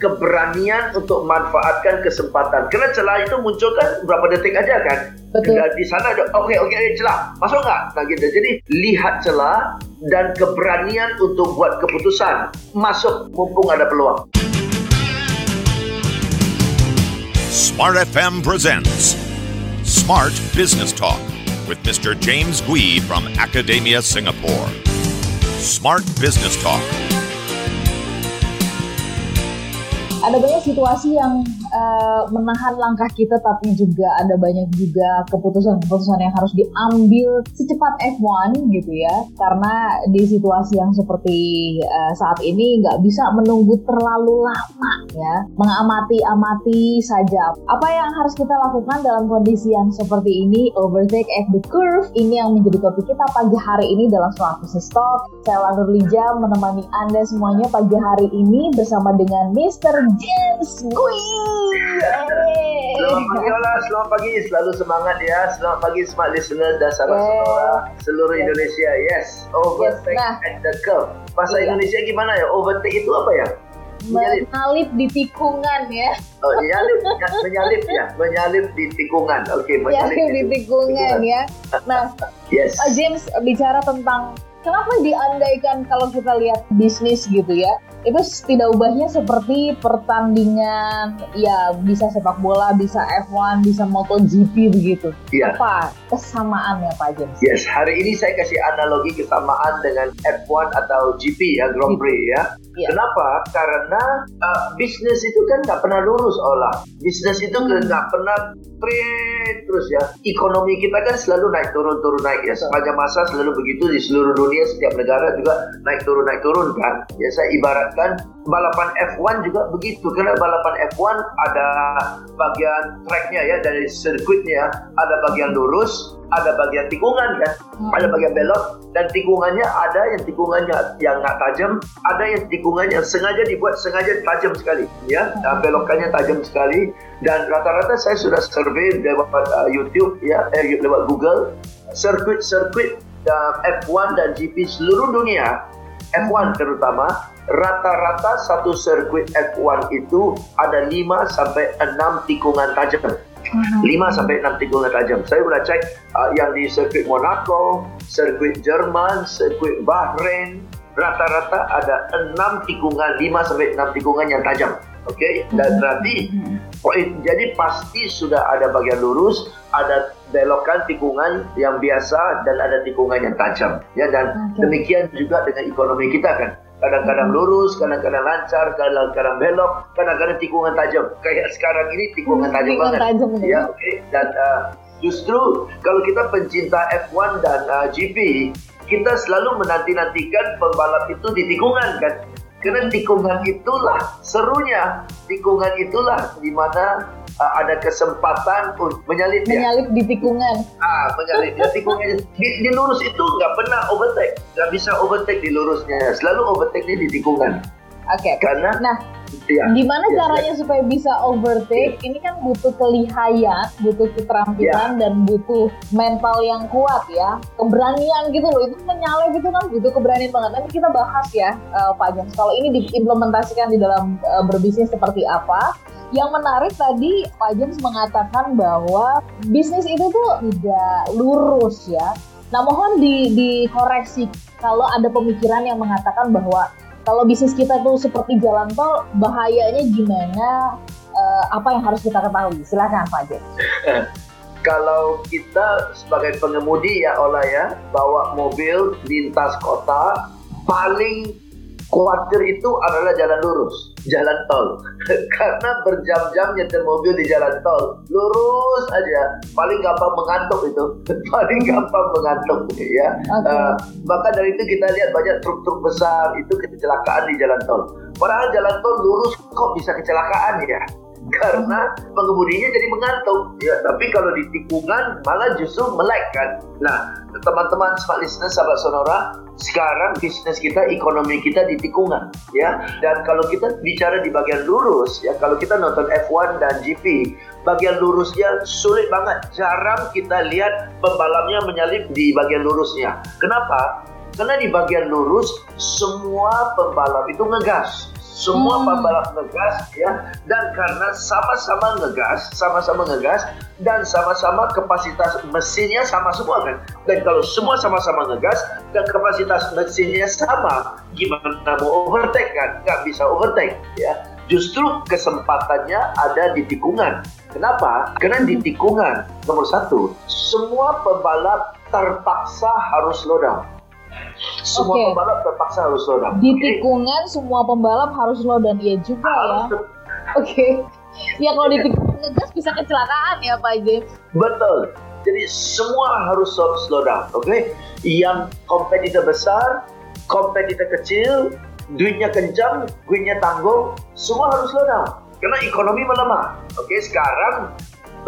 keberanian untuk manfaatkan kesempatan. Karena celah itu muncul kan berapa detik aja kan. Betul. Dan di sana ada, oke okay, oke okay, celah, masuk nggak? Nah gitu. Jadi lihat celah dan keberanian untuk buat keputusan masuk mumpung ada peluang. Smart FM presents Smart Business Talk with Mr. James Gui from Academia Singapore. Smart Business Talk. Ada banyak situasi yang uh, menahan langkah kita, tapi juga ada banyak juga keputusan-keputusan yang harus diambil secepat F1 gitu ya. Karena di situasi yang seperti uh, saat ini nggak bisa menunggu terlalu lama ya. Mengamati-amati saja. Apa yang harus kita lakukan dalam kondisi yang seperti ini? Overtake at the curve. Ini yang menjadi topik kita pagi hari ini dalam suatu stop. Saya Lija menemani Anda semuanya pagi hari ini bersama dengan Mr. James Gui. Selamat pagi Ola, selamat pagi, selalu semangat ya. Selamat pagi smart listener dan sahabat yeah. sonora seluruh yes. Indonesia. Yes, overtake yes. Nah. at the curve. Bahasa yeah. Indonesia gimana ya? Overtake itu apa ya? Menyalip, menyalip di tikungan ya. Oh, menyalip, ya, menyalip ya, menyalip di tikungan. Oke, okay, menyalip di, di tikungan, tikungan ya. Nah, yes. James bicara tentang kenapa diandaikan kalau kita lihat bisnis gitu ya itu tidak ubahnya seperti pertandingan ya bisa sepak bola bisa F1 bisa MotoGP begitu ya. apa kesamaannya Pak James? Yes hari ini saya kasih analogi kesamaan dengan F1 atau GP ya Grand Prix ya ya. Kenapa? Karena uh, bisnis itu kan nggak pernah lurus olah. Bisnis itu hmm. nggak pernah straight terus ya. Ekonomi kita kan selalu naik turun turun naik ya. Sepanjang masa selalu begitu di seluruh dunia setiap negara juga naik turun naik turun kan. Ya saya ibaratkan balapan F1 juga begitu karena balapan F1 ada bagian tracknya ya dari sirkuitnya ada bagian lurus ada bagian tikungan kan hmm. ada bagian belok dan tikungannya ada yang tikungannya yang nggak tajam ada yang tikungannya sengaja dibuat sengaja tajam sekali ya. Dan belokannya tajam sekali. Dan rata-rata saya sudah survei lewat uh, YouTube ya eh, lewat Google sirkuit-sirkuit uh, F1 dan GP seluruh dunia F1 terutama rata-rata satu sirkuit F1 itu ada 5 sampai 6 tikungan tajam. 5 sampai 6 tikungan tajam. Saya sudah cek uh, yang di sirkuit Monaco, sirkuit Jerman, sirkuit Bahrain, rata-rata ada 6 tikungan, 5 sampai 6 tikungan yang tajam. Oke, okay? dan berarti oh, jadi pasti sudah ada bagian lurus, ada belokan tikungan yang biasa dan ada tikungan yang tajam. Ya dan okay. demikian juga dengan ekonomi kita kan kadang-kadang lurus, kadang-kadang lancar, kadang-kadang belok, kadang-kadang tikungan tajam. Kayak sekarang ini tikungan hmm, tajam banget. Tajam, ya, oke. Okay. Dan uh, justru kalau kita pencinta F1 dan uh, GP, kita selalu menanti-nantikan pembalap itu di tikungan kan. Karena tikungan itulah serunya, tikungan itulah di mana uh, ada kesempatan untuk menyalip menyalip di tikungan. Ah, menyalip di tikungan. Di, di lurus itu nggak pernah overtake, nggak bisa overtake di lurusnya. Selalu overtake di tikungan. Oke. Okay. Karena nah, ya, gimana ya, caranya ya. supaya bisa overtake? Ya. Ini kan butuh kelihayan, butuh keterampilan ya. dan butuh mental yang kuat ya, keberanian gitu loh. Itu menyalip itu kan butuh keberanian banget. Nanti kita bahas ya, uh, Pak Jens. Kalau ini diimplementasikan di dalam uh, berbisnis seperti apa? Yang menarik tadi Pak James mengatakan bahwa bisnis itu tuh tidak lurus ya. Nah mohon di, dikoreksi kalau ada pemikiran yang mengatakan bahwa kalau bisnis kita tuh seperti jalan tol bahayanya gimana? Uh, apa yang harus kita ketahui? Silakan Pak James. kalau kita sebagai pengemudi ya Ola ya bawa mobil lintas kota paling khawatir itu adalah jalan lurus, jalan tol. Karena berjam-jam nyetir mobil di jalan tol, lurus aja, paling gampang mengantuk itu, paling gampang mengantuk ya. Okay. Uh, maka dari itu kita lihat banyak truk-truk besar itu kecelakaan di jalan tol. Padahal jalan tol lurus kok bisa kecelakaan ya? Karena pengemudinya jadi mengantuk. Ya, tapi kalau di tikungan malah justru melek kan. Nah, teman-teman smart listener sahabat sonora, sekarang bisnis kita, ekonomi kita di tikungan, ya. Dan kalau kita bicara di bagian lurus, ya, kalau kita nonton F1 dan GP, bagian lurusnya sulit banget. Jarang kita lihat pembalapnya menyalip di bagian lurusnya. Kenapa? Karena di bagian lurus semua pembalap itu ngegas semua hmm. pembalap ngegas ya. Dan karena sama-sama ngegas sama-sama ngegas dan sama-sama kapasitas mesinnya sama semua kan? Dan kalau semua sama-sama ngegas dan kapasitas mesinnya sama gimana mau overtake kan? Nggak bisa overtake ya. Justru kesempatannya ada di tikungan. Kenapa? Karena di tikungan nomor satu semua pembalap terpaksa harus slow down semua okay. pembalap terpaksa harus slow down. Di tikungan okay. semua pembalap harus slow down iya juga harus ya. Oke. Okay. Ya kalau di tikungan ngegas bisa kecelakaan ya Pak James. Betul. Jadi semua harus slow down, oke? Okay? Yang kompetitor besar, kompetitor kecil, duitnya kencang, duitnya tanggung, semua harus slow down. Karena ekonomi melemah. Oke, okay? sekarang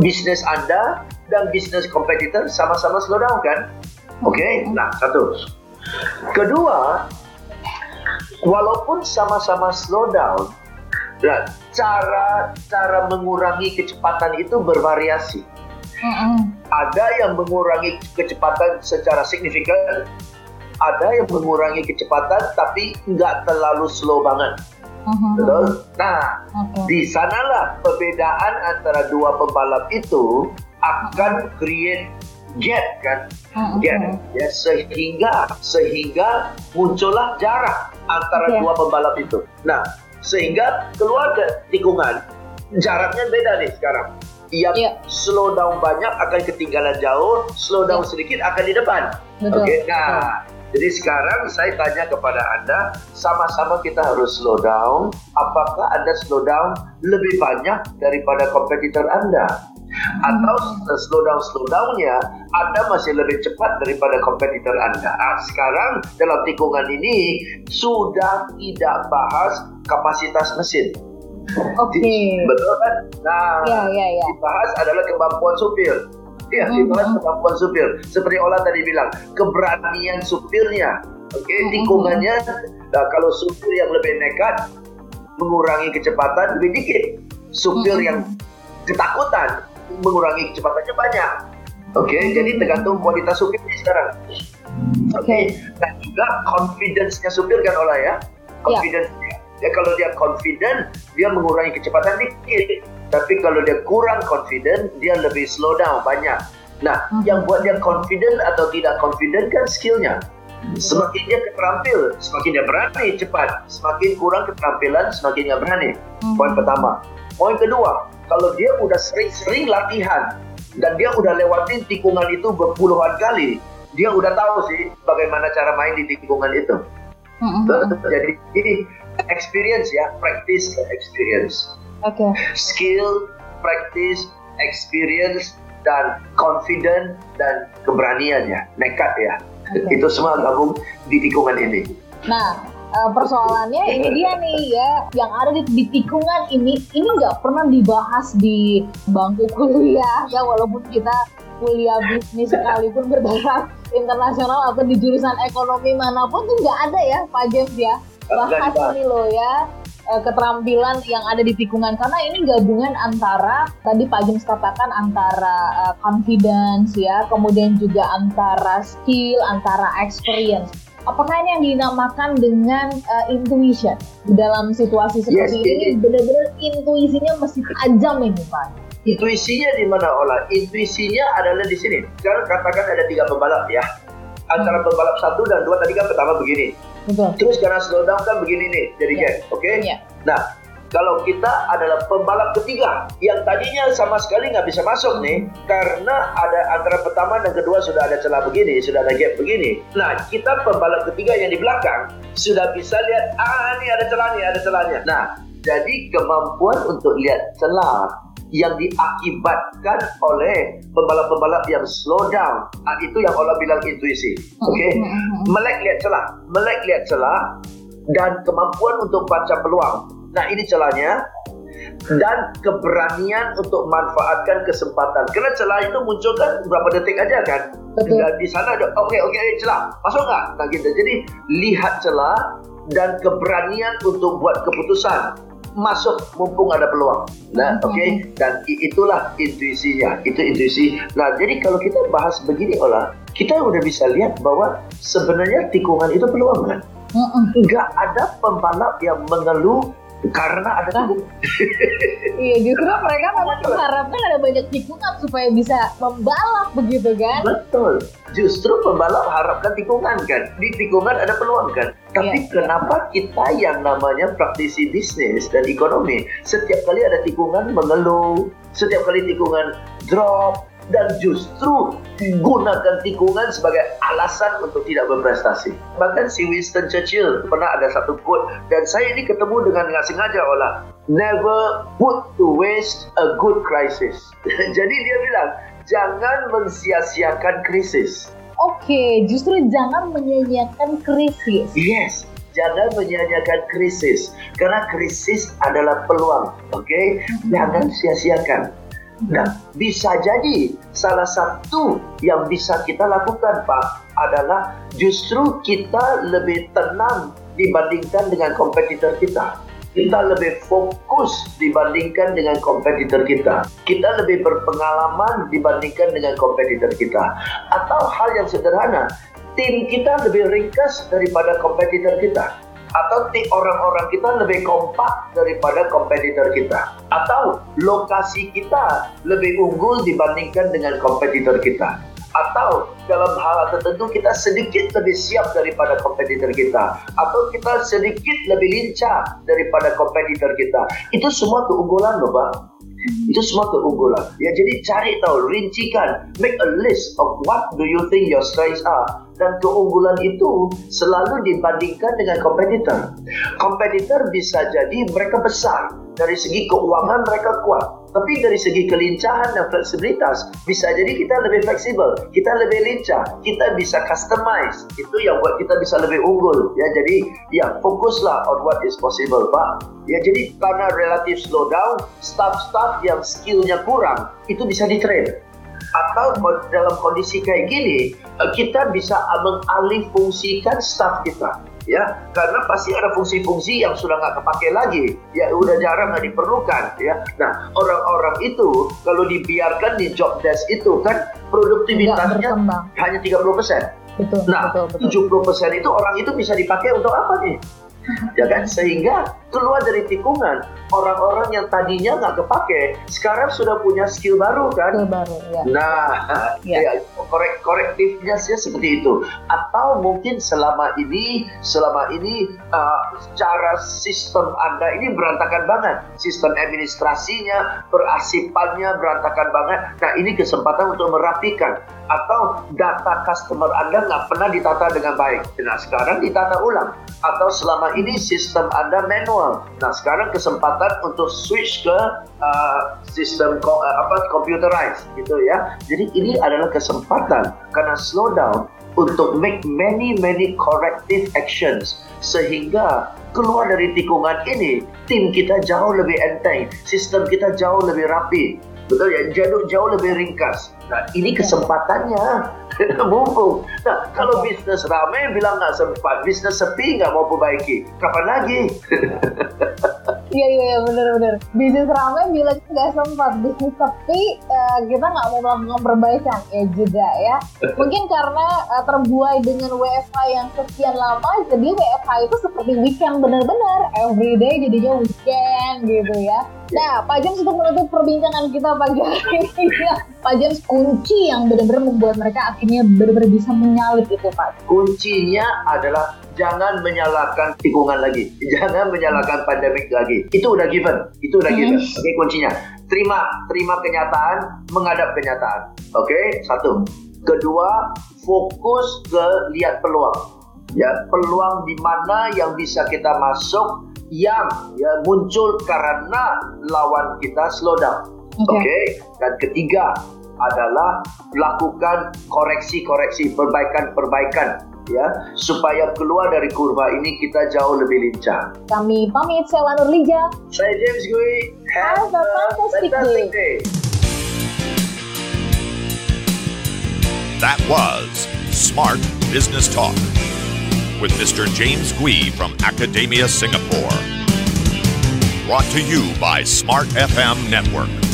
bisnis Anda dan bisnis kompetitor sama-sama slow down kan? Oke, okay? nah satu. Kedua, walaupun sama-sama slow down, nah, cara cara mengurangi kecepatan itu bervariasi. Mm -hmm. Ada yang mengurangi kecepatan secara signifikan, ada yang mengurangi kecepatan tapi nggak terlalu slow banget. Mm-hmm. Betul? Nah, okay. di sanalah perbedaan antara dua pembalap itu akan create gap kan uh-huh. gap ya sehingga sehingga muncullah jarak antara okay. dua pembalap itu nah sehingga keluar ke tikungan jaraknya beda nih sekarang yang yeah. slow down banyak akan ketinggalan jauh, slow down yeah. sedikit akan di depan. Oke, okay? nah Betul. jadi sekarang saya tanya kepada anda, sama-sama kita harus slow down. Apakah anda slow down lebih banyak daripada kompetitor anda? Atau slow down slow downnya Anda masih lebih cepat daripada kompetitor Anda. Nah, sekarang dalam tikungan ini sudah tidak bahas kapasitas mesin. Oke. Okay. Betul kan? Nah, ya, ya, ya. dibahas adalah kemampuan supir. Ya, mm -hmm. dibahas kemampuan supir. Seperti Ola tadi bilang, keberanian supirnya. Oke, okay? mm -hmm. tikungannya. Nah, kalau supir yang lebih nekat mengurangi kecepatan lebih dikit. Supir mm -hmm. yang ketakutan mengurangi kecepatannya banyak. Oke, okay? jadi tergantung kualitas supirnya sekarang. Oke. Okay. Dan juga confidence-nya supir kan olah ya. Confidence yeah. ya kalau dia confident dia mengurangi kecepatan dikit. Tapi kalau dia kurang confident dia lebih slow down banyak. Nah, hmm. yang buat dia confident atau tidak confident kan skillnya. Semakin dia keterampil, semakin dia berani cepat. Semakin kurang keterampilan, semakin dia berani. Hmm. Poin pertama. Poin kedua, kalau dia udah sering-sering latihan dan dia udah lewatin tikungan itu berpuluhan kali, dia udah tahu sih bagaimana cara main di tikungan itu. Mm-hmm. Jadi ini experience ya, practice experience. Oke. Okay. Skill, practice, experience dan confident dan keberanian ya, nekat ya. Okay. Itu semua gabung di tikungan ini. Nah, uh, persoalannya ini dia nih ya yang ada di, di tikungan ini ini nggak pernah dibahas di bangku kuliah ya walaupun kita kuliah bisnis sekalipun bertaraf internasional atau di jurusan ekonomi mana pun tuh nggak ada ya Pak James ya. Bahas ini loh ya eh, keterampilan yang ada di tikungan. Karena ini gabungan antara tadi Pak James katakan antara uh, confidence ya kemudian juga antara skill antara experience apakah ini yang dinamakan dengan uh, intuition dalam situasi seperti yes, ini benar-benar intuisinya masih tajam ini Pak intuisinya di mana olah intuisinya adalah di sini sekarang katakan ada tiga pembalap ya antara pembalap satu dan dua tadi kan pertama begini Betul. terus karena slow down kan begini nih jadi yeah. oke okay? yeah. nah kalau kita adalah pembalap ketiga yang tadinya sama sekali nggak bisa masuk nih karena ada antara pertama dan kedua sudah ada celah begini, sudah ada gap begini. Nah, kita pembalap ketiga yang di belakang sudah bisa lihat ah ini ada celah nih, ada celahnya. Nah, jadi kemampuan untuk lihat celah yang diakibatkan oleh pembalap-pembalap yang slow down. Nah, itu yang Allah bilang intuisi. Oke. Okay? Melek lihat celah, melek lihat celah dan kemampuan untuk baca peluang. Nah ini celahnya dan keberanian untuk manfaatkan kesempatan. Karena celah itu muncul kan berapa detik aja kan. Betul. Dan di sana ada oke okay, oke okay, celah masuk nggak? Nah gitu. Jadi lihat celah dan keberanian untuk buat keputusan masuk mumpung ada peluang. Nah, oke okay? dan itulah intuisinya. Itu intuisi. Nah, jadi kalau kita bahas begini olah, kita udah bisa lihat bahwa sebenarnya tikungan itu peluang kan. Enggak ada pembalap yang mengeluh Karena ada tikungan. iya, justru mereka memang mengharapkan ada banyak tikungan supaya bisa membalap begitu kan? Betul. Justru pembalap harapkan tikungan kan. Di tikungan ada peluang kan. Tapi yeah. kenapa kita yang namanya praktisi bisnis dan ekonomi setiap kali ada tikungan mengeluh, setiap kali tikungan drop, dan justru gunakan tikungan sebagai alasan untuk tidak berprestasi. Bahkan si Winston Churchill pernah ada satu quote dan saya ini ketemu dengan nggak sengaja olah never put to waste a good crisis. Jadi dia bilang jangan mensia-siakan krisis. Oke, okay, justru jangan menyia-nyiakan krisis. Yes, jangan menyia-nyiakan krisis karena krisis adalah peluang. Oke, okay? jangan sia-siakan. Nah, bisa jadi salah satu yang bisa kita lakukan, Pak, adalah justru kita lebih tenang dibandingkan dengan kompetitor kita. Kita lebih fokus dibandingkan dengan kompetitor kita. Kita lebih berpengalaman dibandingkan dengan kompetitor kita. Atau hal yang sederhana, tim kita lebih ringkas daripada kompetitor kita atau orang-orang kita lebih kompak daripada kompetitor kita. Atau lokasi kita lebih unggul dibandingkan dengan kompetitor kita. Atau dalam hal tertentu kita sedikit lebih siap daripada kompetitor kita. Atau kita sedikit lebih lincah daripada kompetitor kita. Itu semua keunggulan Bapak itu semua keunggulan. Ya, jadi cari tahu, rincikan, make a list of what do you think your strengths are. Dan keunggulan itu selalu dibandingkan dengan kompetitor. Kompetitor bisa jadi mereka besar, dari segi keuangan mereka kuat. Tapi dari segi kelincahan dan fleksibilitas, bisa jadi kita lebih fleksibel, kita lebih lincah, kita bisa customize. Itu yang buat kita bisa lebih unggul. Ya, jadi ya fokuslah on what is possible, Pak. Ya, jadi karena relatif slow down, staff-staff yang skillnya kurang, itu bisa di-train atau dalam kondisi kayak gini eh, kita bisa mengalih fungsikan staff kita ya. Karena pasti ada fungsi-fungsi yang sudah nggak kepake lagi ya udah jarang nggak diperlukan ya. Nah orang-orang itu kalau dibiarkan di job desk itu kan produktivitasnya hanya 30 persen. Betul, nah betul, betul. 70 persen itu orang itu bisa dipakai untuk apa nih ya kan? Sehingga keluar dari tikungan orang-orang yang tadinya nggak kepake sekarang sudah punya skill baru kan? Skill baru ya. Nah ya. ya korek korektifnya sih seperti itu. Atau mungkin selama ini selama ini uh, cara sistem anda ini berantakan banget. Sistem administrasinya perasipannya berantakan banget. Nah ini kesempatan untuk merapikan atau data customer anda nggak pernah ditata dengan baik nah sekarang ditata ulang atau selama ini sistem Anda manual. Nah, sekarang kesempatan untuk switch ke uh, sistem uh, apa computerized gitu ya. Jadi ini adalah kesempatan karena slow down untuk make many many corrective actions sehingga keluar dari tikungan ini tim kita jauh lebih enteng, sistem kita jauh lebih rapi. Betul ya, jauh jauh lebih ringkas. Nah, ini kesempatannya mumpung. Nah, kalau bisnis ramai bilang nggak sempat, bisnis sepi nggak mau perbaiki, kapan lagi? Iya iya ya, benar-benar. Bisnis ramai bilang nggak sempat, bisnis sepi uh, kita nggak mau melakukan perbaikan ya juga ya. Mungkin karena uh, terbuai dengan WFH yang sekian lama, jadi WFH itu seperti weekend benar-benar, everyday jadinya weekend gitu ya. Nah, Pak James untuk menutup perbincangan kita pagi hari ini, ya. Pak James kunci yang benar-benar membuat mereka akhirnya benar-benar bisa menyalip itu, Pak. Kuncinya adalah jangan menyalahkan tikungan lagi, jangan menyalahkan pandemik lagi. Itu udah given, itu udah given. Oke, okay, kuncinya. Terima, terima kenyataan, menghadap kenyataan. Oke, okay? satu. Kedua, fokus ke lihat peluang. Ya, peluang di mana yang bisa kita masuk yang ya, muncul karena lawan kita slow down. Oke. Okay. okay? Dan ketiga adalah lakukan koreksi-koreksi, perbaikan-perbaikan ya supaya keluar dari kurva ini kita jauh lebih lincah. Kami pamit saya Wanur Lija. Saya James Gui. Have, Have a fantastic, fantastic day. day. That was Smart Business Talk with Mr. James Gui from Academia Singapore. Brought to you by Smart FM Network.